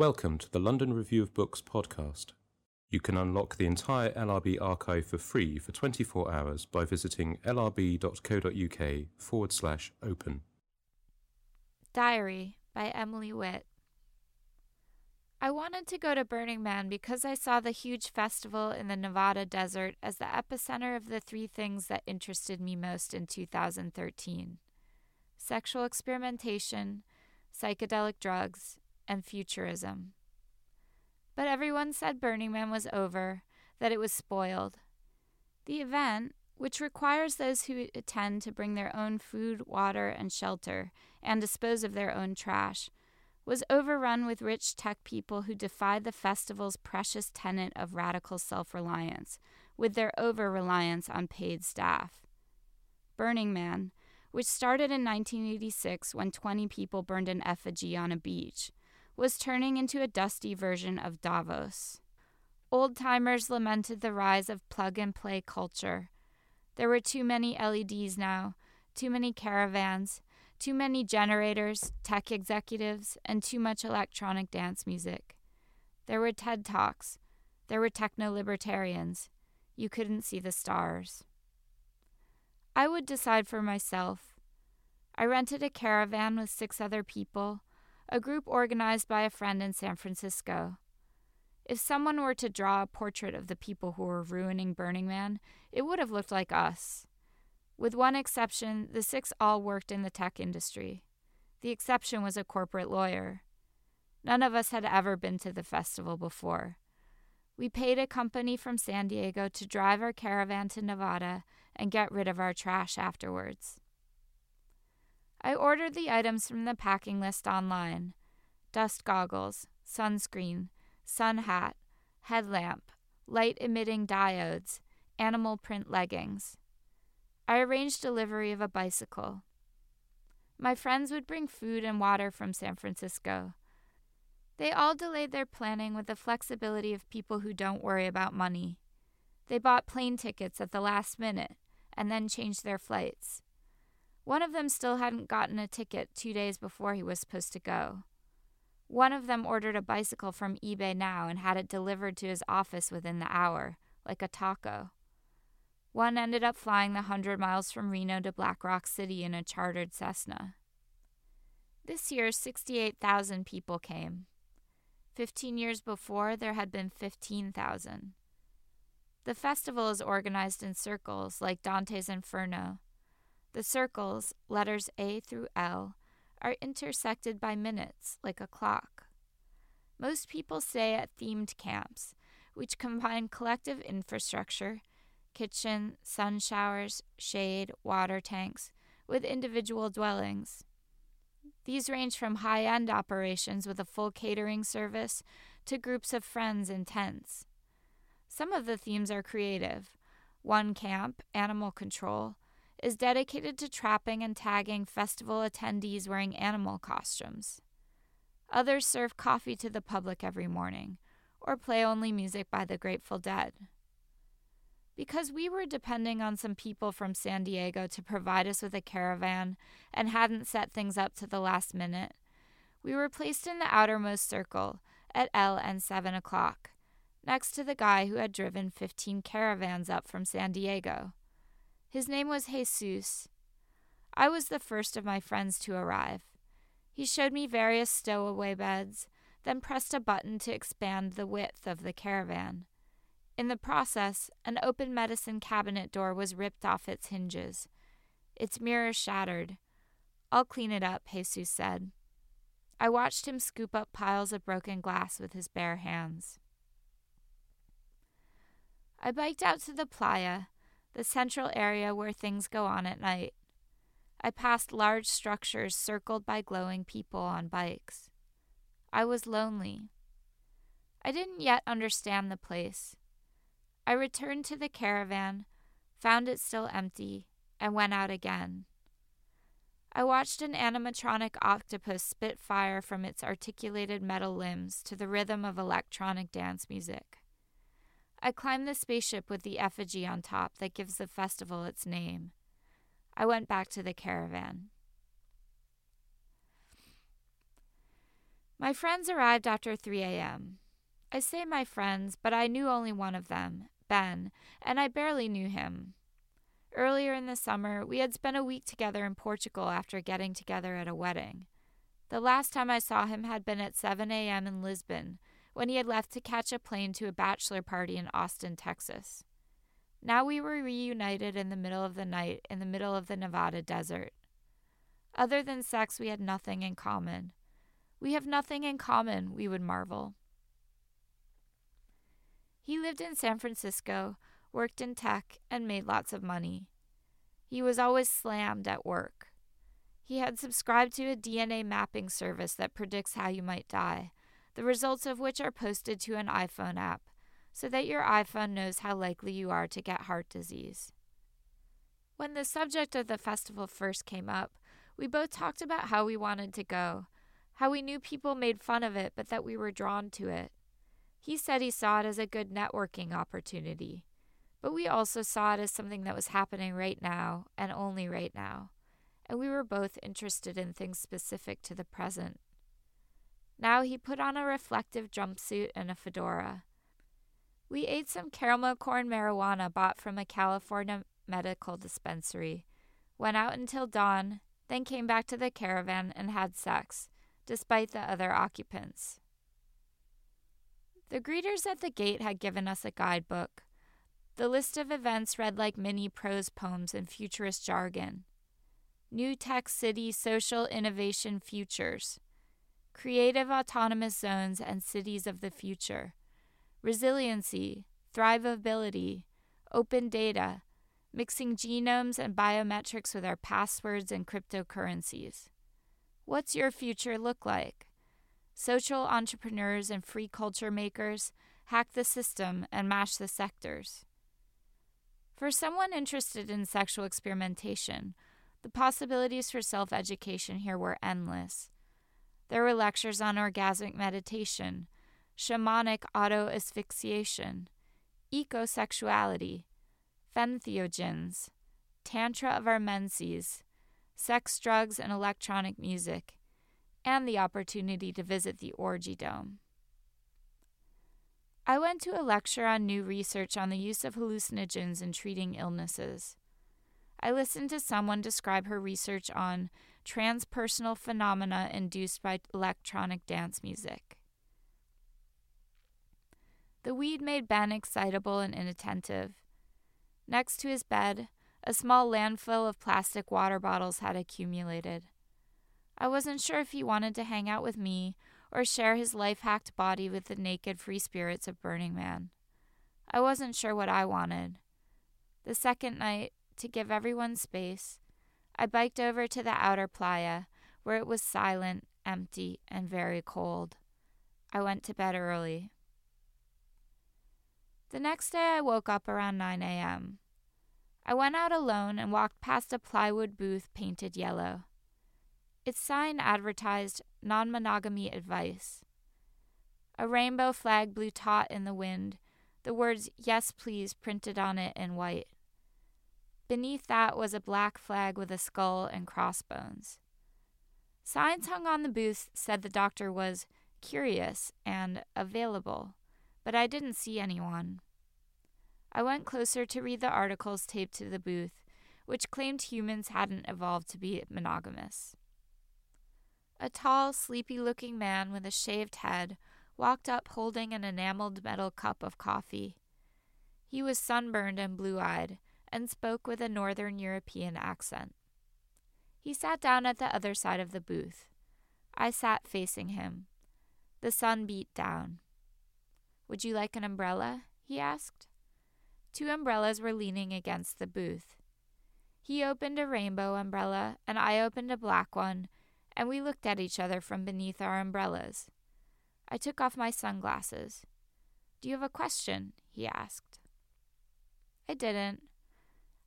Welcome to the London Review of Books podcast. You can unlock the entire LRB archive for free for 24 hours by visiting lrb.co.uk forward slash open. Diary by Emily Witt. I wanted to go to Burning Man because I saw the huge festival in the Nevada desert as the epicenter of the three things that interested me most in 2013 sexual experimentation, psychedelic drugs, and futurism. But everyone said Burning Man was over, that it was spoiled. The event, which requires those who attend to bring their own food, water, and shelter, and dispose of their own trash, was overrun with rich tech people who defied the festival's precious tenet of radical self reliance, with their over reliance on paid staff. Burning Man, which started in 1986 when 20 people burned an effigy on a beach, was turning into a dusty version of Davos. Old timers lamented the rise of plug and play culture. There were too many LEDs now, too many caravans, too many generators, tech executives, and too much electronic dance music. There were TED Talks. There were techno libertarians. You couldn't see the stars. I would decide for myself. I rented a caravan with six other people a group organized by a friend in San Francisco. If someone were to draw a portrait of the people who were ruining Burning Man, it would have looked like us. With one exception, the six all worked in the tech industry. The exception was a corporate lawyer. None of us had ever been to the festival before. We paid a company from San Diego to drive our caravan to Nevada and get rid of our trash afterwards. I ordered the items from the packing list online dust goggles, sunscreen, sun hat, headlamp, light emitting diodes, animal print leggings. I arranged delivery of a bicycle. My friends would bring food and water from San Francisco. They all delayed their planning with the flexibility of people who don't worry about money. They bought plane tickets at the last minute and then changed their flights. One of them still hadn't gotten a ticket two days before he was supposed to go. One of them ordered a bicycle from eBay now and had it delivered to his office within the hour, like a taco. One ended up flying the hundred miles from Reno to Black Rock City in a chartered Cessna. This year, 68,000 people came. Fifteen years before, there had been 15,000. The festival is organized in circles, like Dante's Inferno, the circles, letters A through L, are intersected by minutes, like a clock. Most people stay at themed camps, which combine collective infrastructure kitchen, sun showers, shade, water tanks with individual dwellings. These range from high end operations with a full catering service to groups of friends in tents. Some of the themes are creative. One camp, animal control, is dedicated to trapping and tagging festival attendees wearing animal costumes. Others serve coffee to the public every morning, or play only music by the Grateful Dead. Because we were depending on some people from San Diego to provide us with a caravan and hadn't set things up to the last minute, we were placed in the outermost circle at L and 7 o'clock, next to the guy who had driven 15 caravans up from San Diego. His name was Jesus. I was the first of my friends to arrive. He showed me various stowaway beds, then pressed a button to expand the width of the caravan. In the process, an open medicine cabinet door was ripped off its hinges. Its mirror shattered. I'll clean it up, Jesus said. I watched him scoop up piles of broken glass with his bare hands. I biked out to the playa, the central area where things go on at night. I passed large structures circled by glowing people on bikes. I was lonely. I didn't yet understand the place. I returned to the caravan, found it still empty, and went out again. I watched an animatronic octopus spit fire from its articulated metal limbs to the rhythm of electronic dance music. I climbed the spaceship with the effigy on top that gives the festival its name. I went back to the caravan. My friends arrived after 3 a.m. I say my friends, but I knew only one of them, Ben, and I barely knew him. Earlier in the summer, we had spent a week together in Portugal after getting together at a wedding. The last time I saw him had been at 7 a.m. in Lisbon, when he had left to catch a plane to a bachelor party in Austin, Texas. Now we were reunited in the middle of the night in the middle of the Nevada desert. Other than sex, we had nothing in common. We have nothing in common, we would marvel. He lived in San Francisco, worked in tech, and made lots of money. He was always slammed at work. He had subscribed to a DNA mapping service that predicts how you might die, the results of which are posted to an iPhone app, so that your iPhone knows how likely you are to get heart disease. When the subject of the festival first came up, we both talked about how we wanted to go, how we knew people made fun of it, but that we were drawn to it. He said he saw it as a good networking opportunity, but we also saw it as something that was happening right now and only right now, and we were both interested in things specific to the present. Now he put on a reflective jumpsuit and a fedora. We ate some caramel corn marijuana bought from a California medical dispensary, went out until dawn, then came back to the caravan and had sex, despite the other occupants. The greeters at the gate had given us a guidebook. The list of events read like mini prose poems in futurist jargon. New Tech City Social Innovation Futures. Creative Autonomous Zones and Cities of the Future. Resiliency, Thrivability, Open Data, Mixing Genomes and Biometrics with our passwords and cryptocurrencies. What's your future look like? Social entrepreneurs and free culture makers hack the system and mash the sectors. For someone interested in sexual experimentation, the possibilities for self education here were endless. There were lectures on orgasmic meditation, shamanic auto asphyxiation, ecosexuality, femtheogens, tantra of our menses, sex, drugs, and electronic music, and the opportunity to visit the Orgy Dome. I went to a lecture on new research on the use of hallucinogens in treating illnesses. I listened to someone describe her research on transpersonal phenomena induced by electronic dance music. The weed made Ben excitable and inattentive. Next to his bed, a small landfill of plastic water bottles had accumulated. I wasn't sure if he wanted to hang out with me or share his life hacked body with the naked free spirits of Burning Man. I wasn't sure what I wanted. The second night, to give everyone space, I biked over to the outer playa, where it was silent, empty, and very cold. I went to bed early. The next day, I woke up around 9 a.m. I went out alone and walked past a plywood booth painted yellow. Its sign advertised non monogamy advice. A rainbow flag blew taut in the wind, the words Yes, please printed on it in white. Beneath that was a black flag with a skull and crossbones. Signs hung on the booth said the doctor was curious and available, but I didn't see anyone. I went closer to read the articles taped to the booth, which claimed humans hadn't evolved to be monogamous. A tall, sleepy looking man with a shaved head walked up holding an enameled metal cup of coffee. He was sunburned and blue eyed and spoke with a Northern European accent. He sat down at the other side of the booth. I sat facing him. The sun beat down. Would you like an umbrella? he asked. Two umbrellas were leaning against the booth. He opened a rainbow umbrella, and I opened a black one and we looked at each other from beneath our umbrellas. I took off my sunglasses. Do you have a question? he asked. I didn't.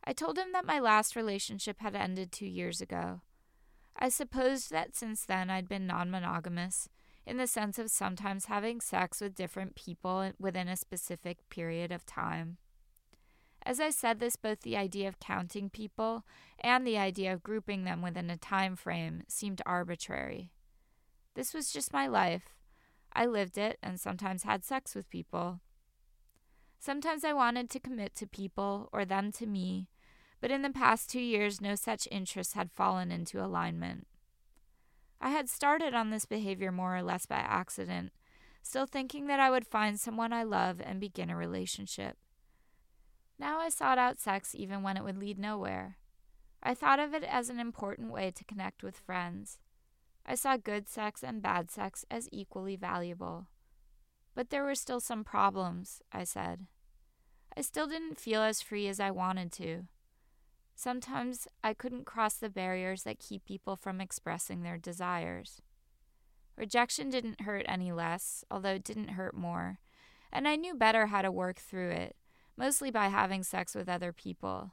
I told him that my last relationship had ended two years ago. I supposed that since then I'd been non monogamous, in the sense of sometimes having sex with different people within a specific period of time. As I said this, both the idea of counting people and the idea of grouping them within a time frame seemed arbitrary. This was just my life. I lived it and sometimes had sex with people. Sometimes I wanted to commit to people or them to me, but in the past two years, no such interests had fallen into alignment. I had started on this behavior more or less by accident, still thinking that I would find someone I love and begin a relationship. Now I sought out sex even when it would lead nowhere. I thought of it as an important way to connect with friends. I saw good sex and bad sex as equally valuable. But there were still some problems, I said. I still didn't feel as free as I wanted to. Sometimes I couldn't cross the barriers that keep people from expressing their desires. Rejection didn't hurt any less, although it didn't hurt more, and I knew better how to work through it, mostly by having sex with other people.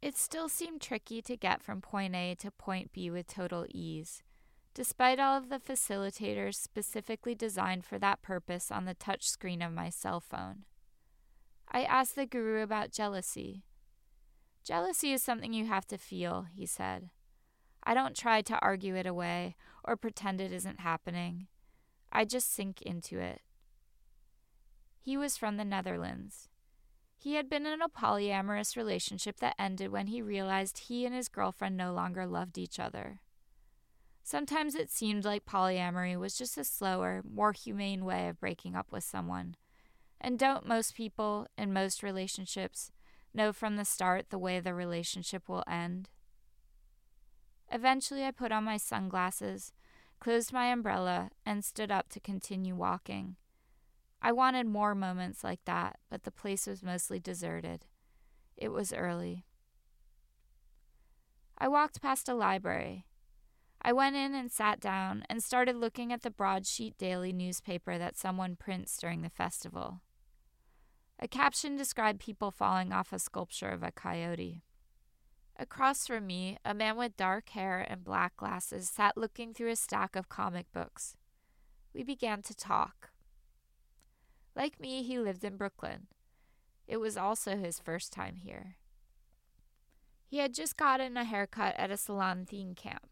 It still seemed tricky to get from point A to point B with total ease, despite all of the facilitators specifically designed for that purpose on the touch screen of my cell phone. I asked the guru about jealousy. Jealousy is something you have to feel, he said. I don't try to argue it away or pretend it isn't happening. I just sink into it. He was from the Netherlands. He had been in a polyamorous relationship that ended when he realized he and his girlfriend no longer loved each other. Sometimes it seemed like polyamory was just a slower, more humane way of breaking up with someone. And don't most people, in most relationships, know from the start the way the relationship will end? Eventually, I put on my sunglasses, closed my umbrella, and stood up to continue walking. I wanted more moments like that, but the place was mostly deserted. It was early. I walked past a library. I went in and sat down and started looking at the broadsheet daily newspaper that someone prints during the festival. A caption described people falling off a sculpture of a coyote. Across from me, a man with dark hair and black glasses sat looking through a stack of comic books. We began to talk. Like me, he lived in Brooklyn. It was also his first time here. He had just gotten a haircut at a salon theme camp.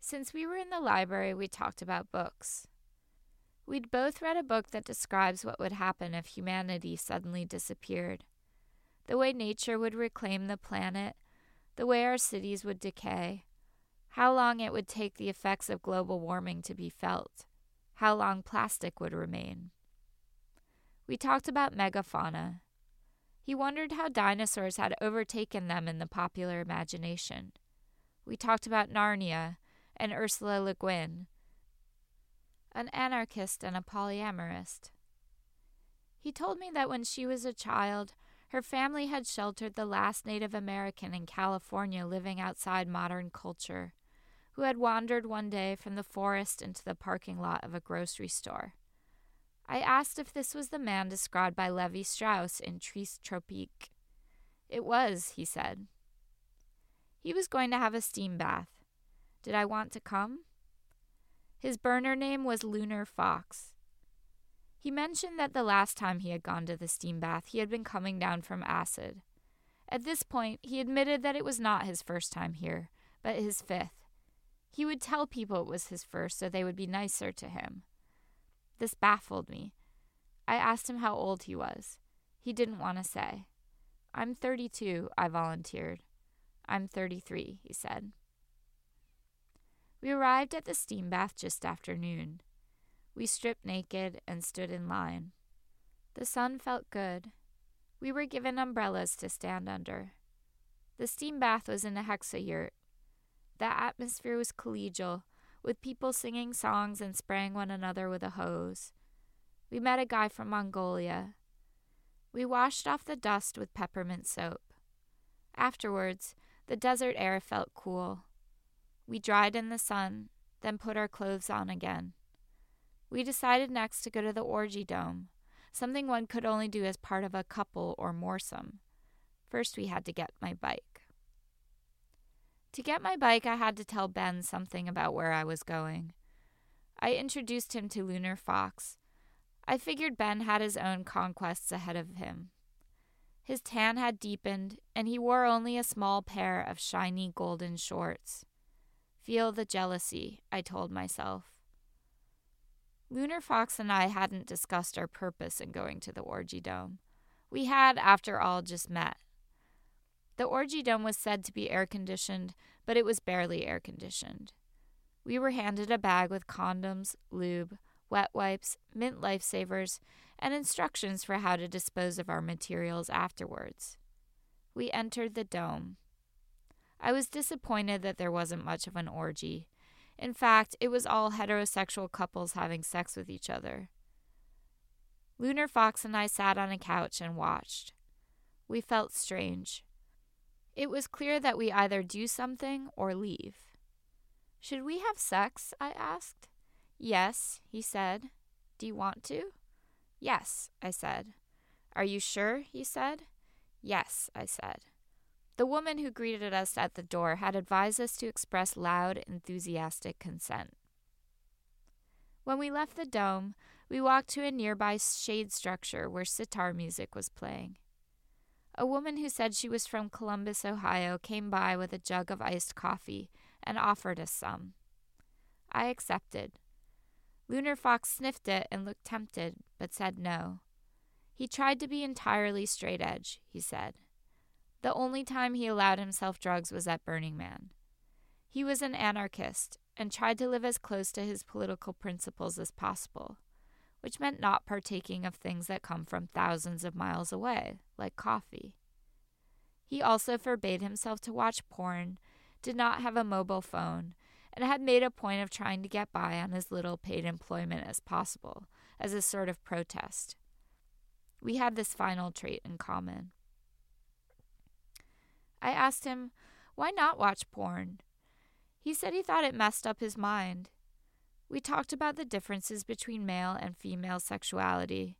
Since we were in the library, we talked about books. We'd both read a book that describes what would happen if humanity suddenly disappeared. The way nature would reclaim the planet, the way our cities would decay, how long it would take the effects of global warming to be felt, how long plastic would remain. We talked about megafauna. He wondered how dinosaurs had overtaken them in the popular imagination. We talked about Narnia and Ursula Le Guin, an anarchist and a polyamorist. He told me that when she was a child, her family had sheltered the last Native American in California living outside modern culture, who had wandered one day from the forest into the parking lot of a grocery store. I asked if this was the man described by Levi Strauss in Tristes Tropiques. It was, he said. He was going to have a steam bath. Did I want to come? His burner name was Lunar Fox. He mentioned that the last time he had gone to the steam bath, he had been coming down from acid. At this point, he admitted that it was not his first time here, but his fifth. He would tell people it was his first so they would be nicer to him. This baffled me. I asked him how old he was. He didn't want to say. I'm 32, I volunteered. I'm 33, he said. We arrived at the steam bath just after noon. We stripped naked and stood in line. The sun felt good. We were given umbrellas to stand under. The steam bath was in a hexa yurt. The atmosphere was collegial, with people singing songs and spraying one another with a hose. We met a guy from Mongolia. We washed off the dust with peppermint soap. Afterwards, the desert air felt cool. We dried in the sun, then put our clothes on again. We decided next to go to the Orgy Dome, something one could only do as part of a couple or moresome. First, we had to get my bike. To get my bike, I had to tell Ben something about where I was going. I introduced him to Lunar Fox. I figured Ben had his own conquests ahead of him. His tan had deepened, and he wore only a small pair of shiny golden shorts. Feel the jealousy, I told myself. Lunar Fox and I hadn't discussed our purpose in going to the Orgy Dome. We had, after all, just met. The Orgy Dome was said to be air conditioned, but it was barely air conditioned. We were handed a bag with condoms, lube, wet wipes, mint lifesavers, and instructions for how to dispose of our materials afterwards. We entered the dome. I was disappointed that there wasn't much of an orgy. In fact, it was all heterosexual couples having sex with each other. Lunar Fox and I sat on a couch and watched. We felt strange. It was clear that we either do something or leave. Should we have sex? I asked. Yes, he said. Do you want to? Yes, I said. Are you sure? he said. Yes, I said. The woman who greeted us at the door had advised us to express loud, enthusiastic consent. When we left the dome, we walked to a nearby shade structure where sitar music was playing. A woman who said she was from Columbus, Ohio, came by with a jug of iced coffee and offered us some. I accepted. Lunar Fox sniffed it and looked tempted, but said no. He tried to be entirely straight edge, he said. The only time he allowed himself drugs was at Burning Man. He was an anarchist and tried to live as close to his political principles as possible, which meant not partaking of things that come from thousands of miles away, like coffee. He also forbade himself to watch porn, did not have a mobile phone, and had made a point of trying to get by on as little paid employment as possible, as a sort of protest. We had this final trait in common. I asked him, why not watch porn? He said he thought it messed up his mind. We talked about the differences between male and female sexuality.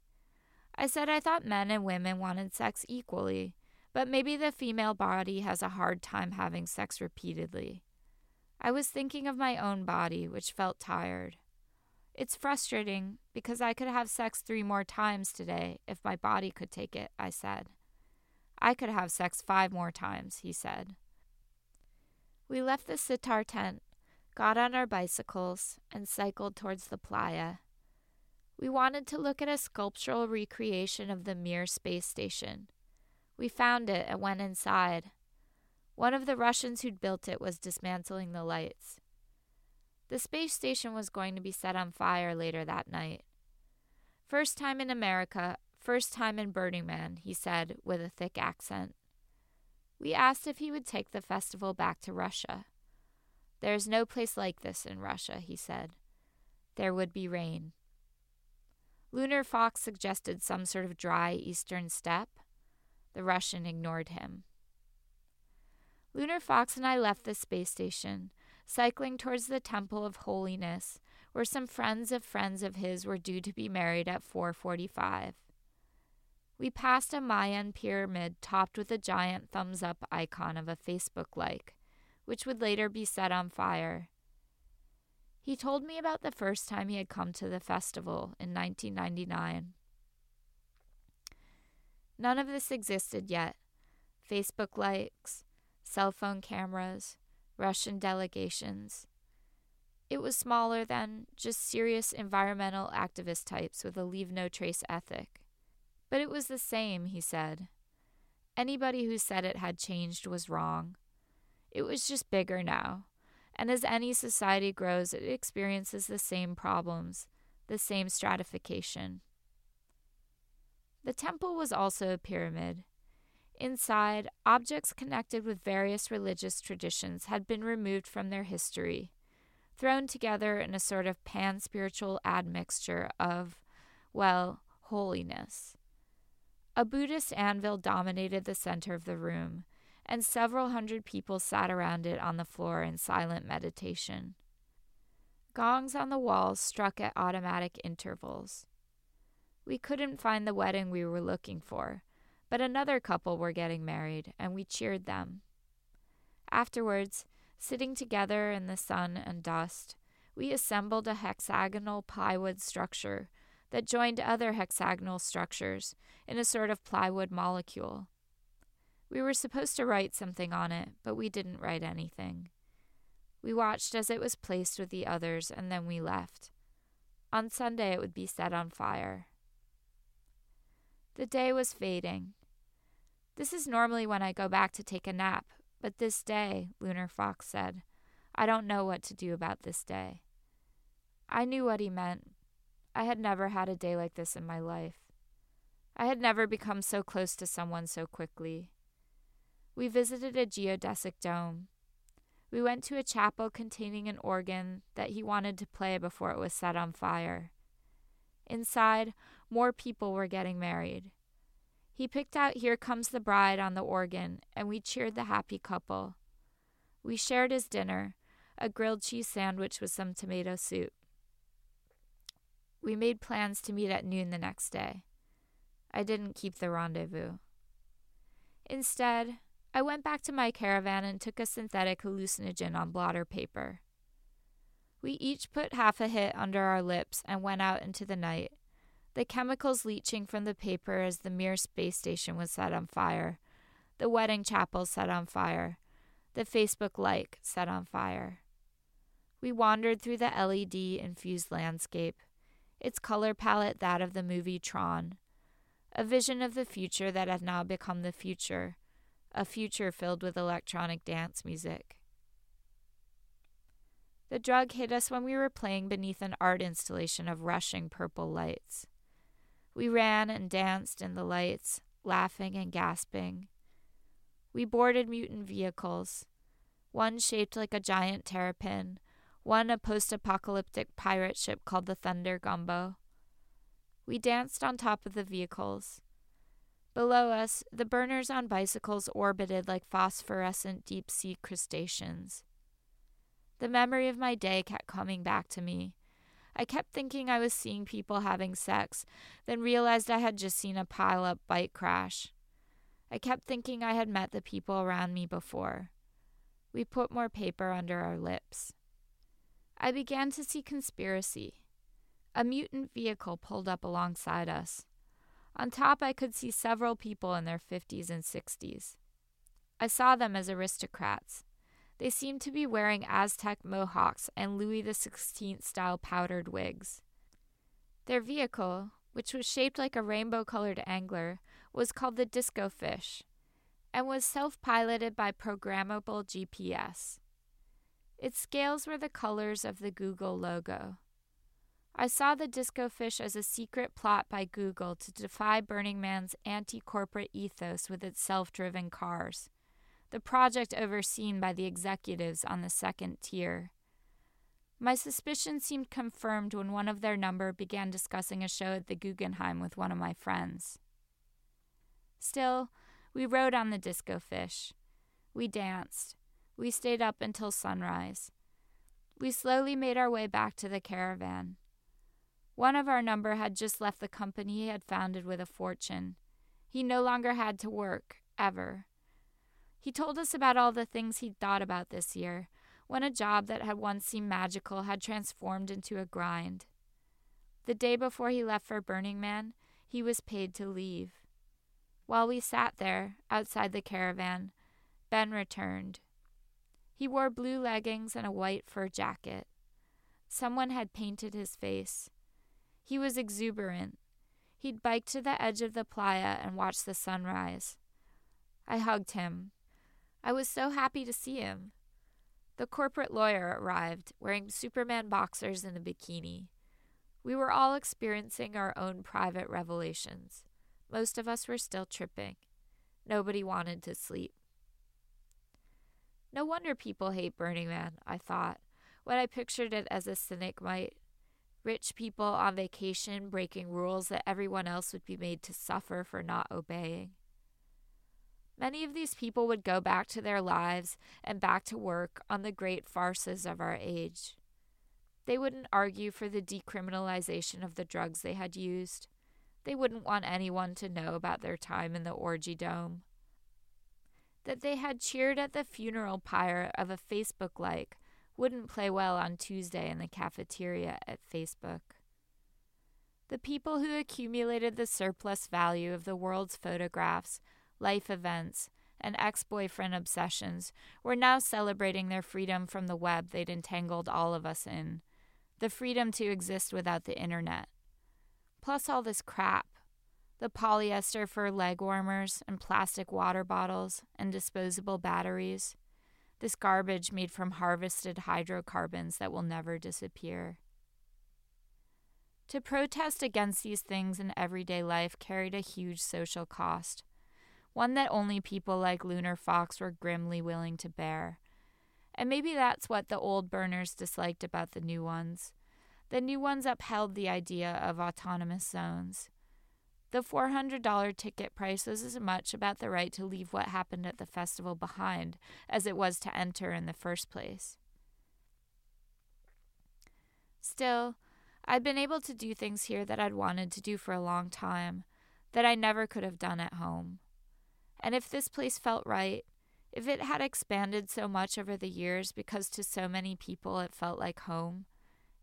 I said I thought men and women wanted sex equally, but maybe the female body has a hard time having sex repeatedly. I was thinking of my own body, which felt tired. It's frustrating because I could have sex three more times today if my body could take it, I said. I could have sex five more times, he said. We left the sitar tent, got on our bicycles, and cycled towards the playa. We wanted to look at a sculptural recreation of the Mir space station. We found it and went inside. One of the Russians who'd built it was dismantling the lights. The space station was going to be set on fire later that night. First time in America, First time in Burning Man, he said with a thick accent. We asked if he would take the festival back to Russia. There is no place like this in Russia, he said. There would be rain. Lunar Fox suggested some sort of dry eastern steppe. The Russian ignored him. Lunar Fox and I left the space station, cycling towards the Temple of Holiness, where some friends of friends of his were due to be married at 445. We passed a Mayan pyramid topped with a giant thumbs up icon of a Facebook like, which would later be set on fire. He told me about the first time he had come to the festival in 1999. None of this existed yet Facebook likes, cell phone cameras, Russian delegations. It was smaller than just serious environmental activist types with a leave no trace ethic. But it was the same, he said. Anybody who said it had changed was wrong. It was just bigger now, and as any society grows, it experiences the same problems, the same stratification. The temple was also a pyramid. Inside, objects connected with various religious traditions had been removed from their history, thrown together in a sort of pan spiritual admixture of, well, holiness. A Buddhist anvil dominated the center of the room, and several hundred people sat around it on the floor in silent meditation. Gongs on the walls struck at automatic intervals. We couldn't find the wedding we were looking for, but another couple were getting married, and we cheered them. Afterwards, sitting together in the sun and dust, we assembled a hexagonal plywood structure that joined other hexagonal structures in a sort of plywood molecule. We were supposed to write something on it, but we didn't write anything. We watched as it was placed with the others, and then we left. On Sunday, it would be set on fire. The day was fading. This is normally when I go back to take a nap, but this day, Lunar Fox said, I don't know what to do about this day. I knew what he meant. I had never had a day like this in my life. I had never become so close to someone so quickly. We visited a geodesic dome. We went to a chapel containing an organ that he wanted to play before it was set on fire. Inside, more people were getting married. He picked out Here Comes the Bride on the organ, and we cheered the happy couple. We shared his dinner, a grilled cheese sandwich with some tomato soup. We made plans to meet at noon the next day. I didn't keep the rendezvous. Instead, I went back to my caravan and took a synthetic hallucinogen on blotter paper. We each put half a hit under our lips and went out into the night, the chemicals leaching from the paper as the Mir space station was set on fire, the wedding chapel set on fire, the Facebook like set on fire. We wandered through the LED infused landscape, its color palette that of the movie Tron, a vision of the future that had now become the future a future filled with electronic dance music. The drug hit us when we were playing beneath an art installation of rushing purple lights. We ran and danced in the lights, laughing and gasping. We boarded mutant vehicles, one shaped like a giant terrapin, one a post apocalyptic pirate ship called the Thunder Gumbo. We danced on top of the vehicles, Below us, the burners on bicycles orbited like phosphorescent deep sea crustaceans. The memory of my day kept coming back to me. I kept thinking I was seeing people having sex, then realized I had just seen a pile up bike crash. I kept thinking I had met the people around me before. We put more paper under our lips. I began to see conspiracy. A mutant vehicle pulled up alongside us. On top, I could see several people in their 50s and 60s. I saw them as aristocrats. They seemed to be wearing Aztec mohawks and Louis XVI style powdered wigs. Their vehicle, which was shaped like a rainbow colored angler, was called the Disco Fish and was self piloted by programmable GPS. Its scales were the colors of the Google logo. I saw the disco fish as a secret plot by Google to defy Burning Man's anti corporate ethos with its self driven cars, the project overseen by the executives on the second tier. My suspicion seemed confirmed when one of their number began discussing a show at the Guggenheim with one of my friends. Still, we rode on the disco fish. We danced. We stayed up until sunrise. We slowly made our way back to the caravan. One of our number had just left the company he had founded with a fortune. He no longer had to work, ever. He told us about all the things he'd thought about this year, when a job that had once seemed magical had transformed into a grind. The day before he left for Burning Man, he was paid to leave. While we sat there, outside the caravan, Ben returned. He wore blue leggings and a white fur jacket. Someone had painted his face. He was exuberant. He'd bike to the edge of the playa and watch the sunrise. I hugged him. I was so happy to see him. The corporate lawyer arrived, wearing Superman boxers and a bikini. We were all experiencing our own private revelations. Most of us were still tripping. Nobody wanted to sleep. No wonder people hate Burning Man, I thought, when I pictured it as a cynic might rich people on vacation breaking rules that everyone else would be made to suffer for not obeying. Many of these people would go back to their lives and back to work on the great farces of our age. They wouldn't argue for the decriminalization of the drugs they had used. They wouldn't want anyone to know about their time in the orgy dome. That they had cheered at the funeral pyre of a Facebook like wouldn't play well on Tuesday in the cafeteria at Facebook. The people who accumulated the surplus value of the world's photographs, life events, and ex boyfriend obsessions were now celebrating their freedom from the web they'd entangled all of us in the freedom to exist without the internet. Plus, all this crap the polyester for leg warmers and plastic water bottles and disposable batteries. This garbage made from harvested hydrocarbons that will never disappear. To protest against these things in everyday life carried a huge social cost, one that only people like Lunar Fox were grimly willing to bear. And maybe that's what the old burners disliked about the new ones. The new ones upheld the idea of autonomous zones. The $400 ticket price was as much about the right to leave what happened at the festival behind as it was to enter in the first place. Still, I'd been able to do things here that I'd wanted to do for a long time, that I never could have done at home. And if this place felt right, if it had expanded so much over the years because to so many people it felt like home,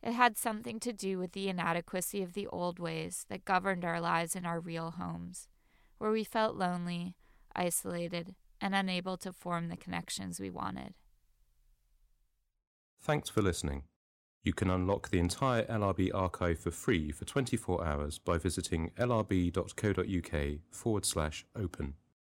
it had something to do with the inadequacy of the old ways that governed our lives in our real homes, where we felt lonely, isolated, and unable to form the connections we wanted. Thanks for listening. You can unlock the entire LRB archive for free for 24 hours by visiting lrb.co.uk forward slash open.